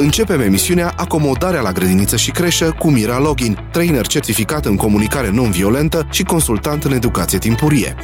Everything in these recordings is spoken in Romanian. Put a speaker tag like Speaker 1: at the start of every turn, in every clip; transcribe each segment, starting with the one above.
Speaker 1: Începem emisiunea Acomodarea la grădiniță și creșă cu Mira Login, trainer certificat în comunicare non-violentă și consultant în educație timpurie.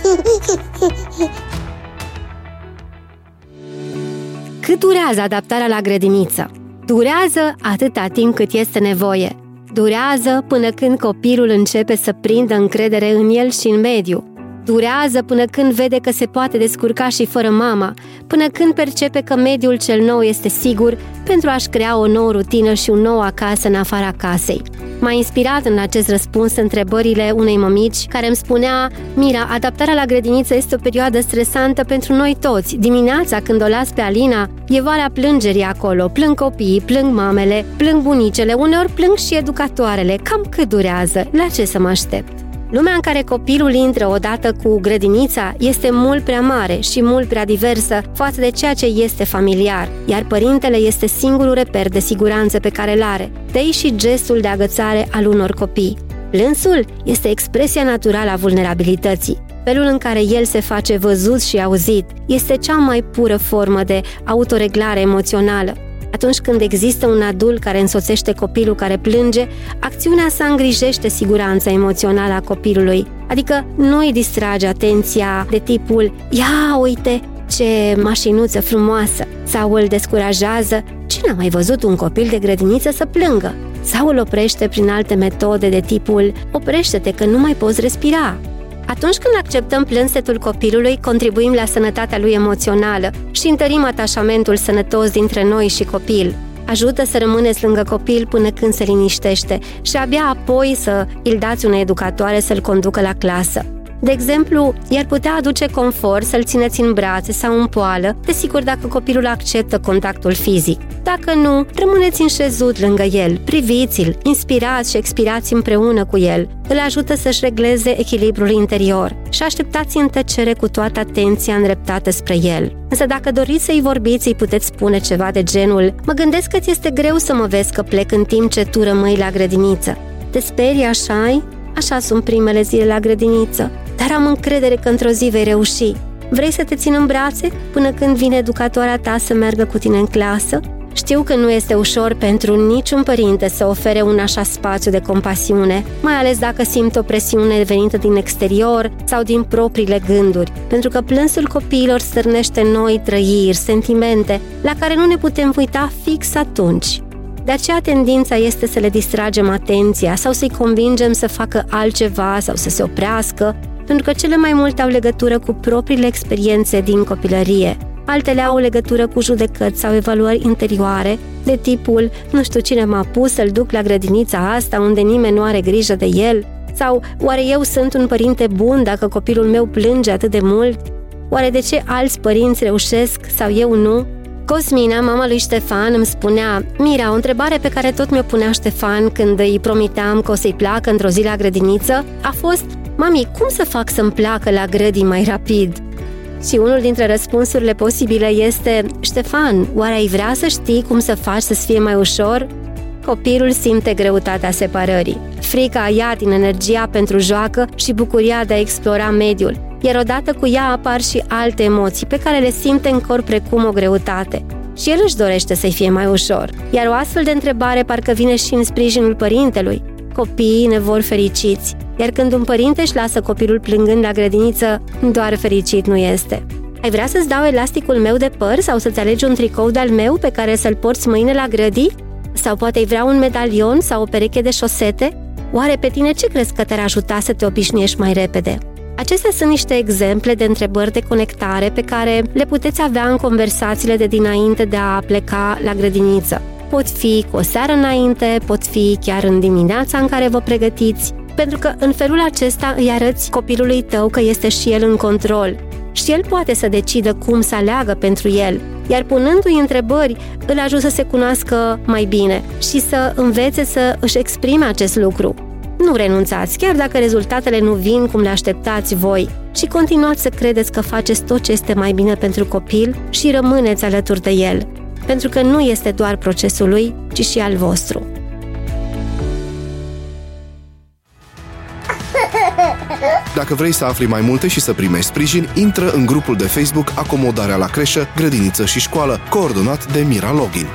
Speaker 2: Cât durează adaptarea la grădiniță? Durează atâta timp cât este nevoie. Durează până când copilul începe să prindă încredere în el și în mediu. Durează până când vede că se poate descurca și fără mama, până când percepe că mediul cel nou este sigur pentru a-și crea o nouă rutină și un nou acasă în afara casei. M-a inspirat în acest răspuns întrebările unei mămici care îmi spunea Mira, adaptarea la grădiniță este o perioadă stresantă pentru noi toți. Dimineața când o las pe Alina, e varea plângerii acolo. Plâng copiii, plâng mamele, plâng bunicele, uneori plâng și educatoarele. Cam cât durează? La ce să mă aștept? Lumea în care copilul intră odată cu grădinița este mult prea mare și mult prea diversă față de ceea ce este familiar, iar părintele este singurul reper de siguranță pe care îl are, de și gestul de agățare al unor copii. Plânsul este expresia naturală a vulnerabilității. Felul în care el se face văzut și auzit este cea mai pură formă de autoreglare emoțională. Atunci când există un adult care însoțește copilul care plânge, acțiunea sa îngrijește siguranța emoțională a copilului, adică nu îi distrage atenția de tipul Ia, uite, ce mașinuță frumoasă! Sau îl descurajează Cine a mai văzut un copil de grădiniță să plângă? Sau îl oprește prin alte metode de tipul Oprește-te că nu mai poți respira atunci când acceptăm plânsetul copilului, contribuim la sănătatea lui emoțională și întărim atașamentul sănătos dintre noi și copil. Ajută să rămâneți lângă copil până când se liniștește și abia apoi să îl dați unei educatoare să-l conducă la clasă. De exemplu, i-ar putea aduce confort să-l țineți în brațe sau în poală, desigur dacă copilul acceptă contactul fizic. Dacă nu, rămâneți înșezut lângă el, priviți-l, inspirați și expirați împreună cu el. Îl ajută să-și regleze echilibrul interior și așteptați în tăcere cu toată atenția îndreptată spre el. Însă dacă doriți să-i vorbiți, îi puteți spune ceva de genul Mă gândesc că ți este greu să mă vezi că plec în timp ce tu rămâi la grădiniță. Te sperii așa Așa sunt primele zile la grădiniță dar am încredere că într-o zi vei reuși. Vrei să te țin în brațe până când vine educatoarea ta să meargă cu tine în clasă? Știu că nu este ușor pentru niciun părinte să ofere un așa spațiu de compasiune, mai ales dacă simt o presiune venită din exterior sau din propriile gânduri, pentru că plânsul copiilor stârnește noi trăiri, sentimente, la care nu ne putem uita fix atunci. De aceea tendința este să le distragem atenția sau să-i convingem să facă altceva sau să se oprească pentru că cele mai multe au legătură cu propriile experiențe din copilărie. Altele au legătură cu judecăți sau evaluări interioare, de tipul nu știu cine m-a pus să-l duc la grădinița asta unde nimeni nu are grijă de el, sau oare eu sunt un părinte bun dacă copilul meu plânge atât de mult? Oare de ce alți părinți reușesc sau eu nu? Cosmina, mama lui Ștefan, îmi spunea Mira, o întrebare pe care tot mi-o punea Ștefan când îi promiteam că o să-i placă într-o zi la grădiniță a fost Mami, cum să fac să-mi placă la grădii mai rapid? Și unul dintre răspunsurile posibile este Ștefan, oare ai vrea să știi cum să faci să-ți fie mai ușor? Copilul simte greutatea separării. Frica ia din energia pentru joacă și bucuria de a explora mediul, iar odată cu ea apar și alte emoții pe care le simte în corp precum o greutate. Și el își dorește să-i fie mai ușor, iar o astfel de întrebare parcă vine și în sprijinul părintelui. Copiii ne vor fericiți, iar când un părinte își lasă copilul plângând la grădiniță, doar fericit nu este. Ai vrea să-ți dau elasticul meu de păr sau să-ți alegi un tricou de-al meu pe care să-l porți mâine la grădii? Sau poate ai vrea un medalion sau o pereche de șosete? Oare pe tine ce crezi că te-ar ajuta să te obișnuiești mai repede? Acestea sunt niște exemple de întrebări de conectare pe care le puteți avea în conversațiile de dinainte de a pleca la grădiniță. Pot fi cu o seară înainte, pot fi chiar în dimineața în care vă pregătiți, pentru că în felul acesta îi arăți copilului tău că este și el în control și el poate să decidă cum să aleagă pentru el, iar punându-i întrebări, îl ajută să se cunoască mai bine și să învețe să își exprime acest lucru. Nu renunțați, chiar dacă rezultatele nu vin cum le așteptați voi, și continuați să credeți că faceți tot ce este mai bine pentru copil și rămâneți alături de el, pentru că nu este doar procesul lui, ci și al vostru.
Speaker 1: Dacă vrei să afli mai multe și să primești sprijin, intră în grupul de Facebook Acomodarea la creșă, grădiniță și școală, coordonat de Mira Login.